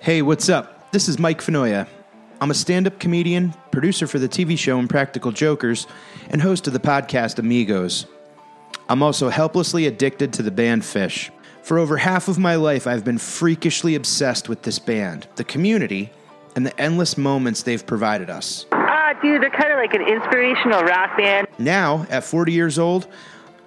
Hey, what's up? This is Mike Fenoya. I'm a stand up comedian, producer for the TV show Impractical Jokers, and host of the podcast Amigos. I'm also helplessly addicted to the band Phish. For over half of my life, I've been freakishly obsessed with this band, the community, and the endless moments they've provided us. Ah, dude, they're kind of like an inspirational rock band. Now, at 40 years old,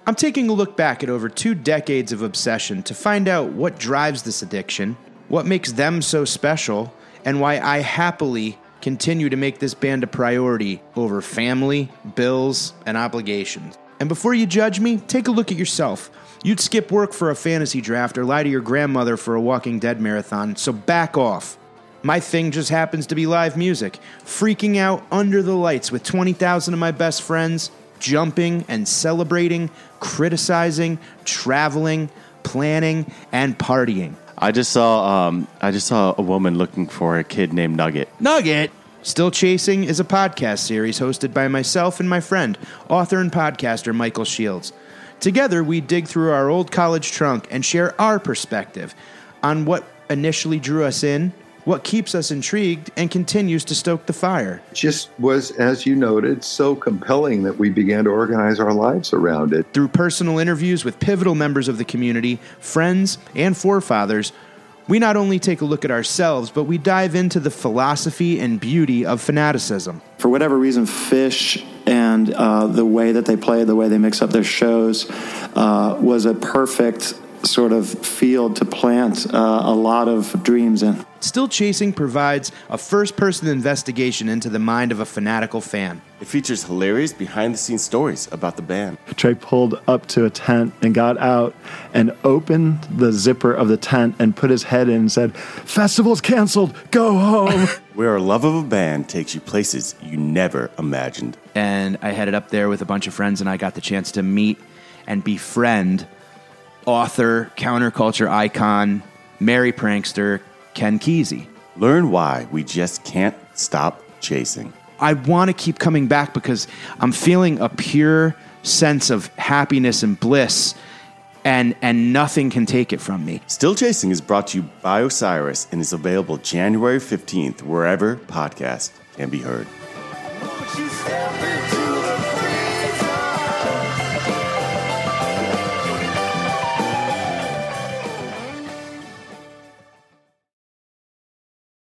I'm taking a look back at over two decades of obsession to find out what drives this addiction, what makes them so special, and why I happily continue to make this band a priority over family, bills, and obligations. And before you judge me, take a look at yourself. You'd skip work for a fantasy draft or lie to your grandmother for a Walking Dead marathon, so back off. My thing just happens to be live music, freaking out under the lights with 20,000 of my best friends, jumping and celebrating, criticizing, traveling, planning, and partying. I just saw um, I just saw a woman looking for a kid named Nugget. Nugget! Still Chasing is a podcast series hosted by myself and my friend, author and podcaster Michael Shields. Together, we dig through our old college trunk and share our perspective on what initially drew us in, what keeps us intrigued, and continues to stoke the fire. just was, as you noted, so compelling that we began to organize our lives around it. Through personal interviews with pivotal members of the community, friends, and forefathers, we not only take a look at ourselves, but we dive into the philosophy and beauty of fanaticism. for whatever reason, Phish and uh, the way that they play, the way they mix up their shows, uh, was a perfect sort of field to plant uh, a lot of dreams in. Still Chasing provides a first person investigation into the mind of a fanatical fan. It features hilarious behind the scenes stories about the band. Trey pulled up to a tent and got out and opened the zipper of the tent and put his head in and said, Festival's canceled, go home. Where a love of a band takes you places you never imagined. And I headed up there with a bunch of friends, and I got the chance to meet and befriend author, counterculture icon, Merry prankster, Ken Kesey. Learn why we just can't stop chasing. I want to keep coming back because I'm feeling a pure sense of happiness and bliss, and and nothing can take it from me. Still Chasing is brought to you by Osiris and is available January 15th wherever podcasts can be heard.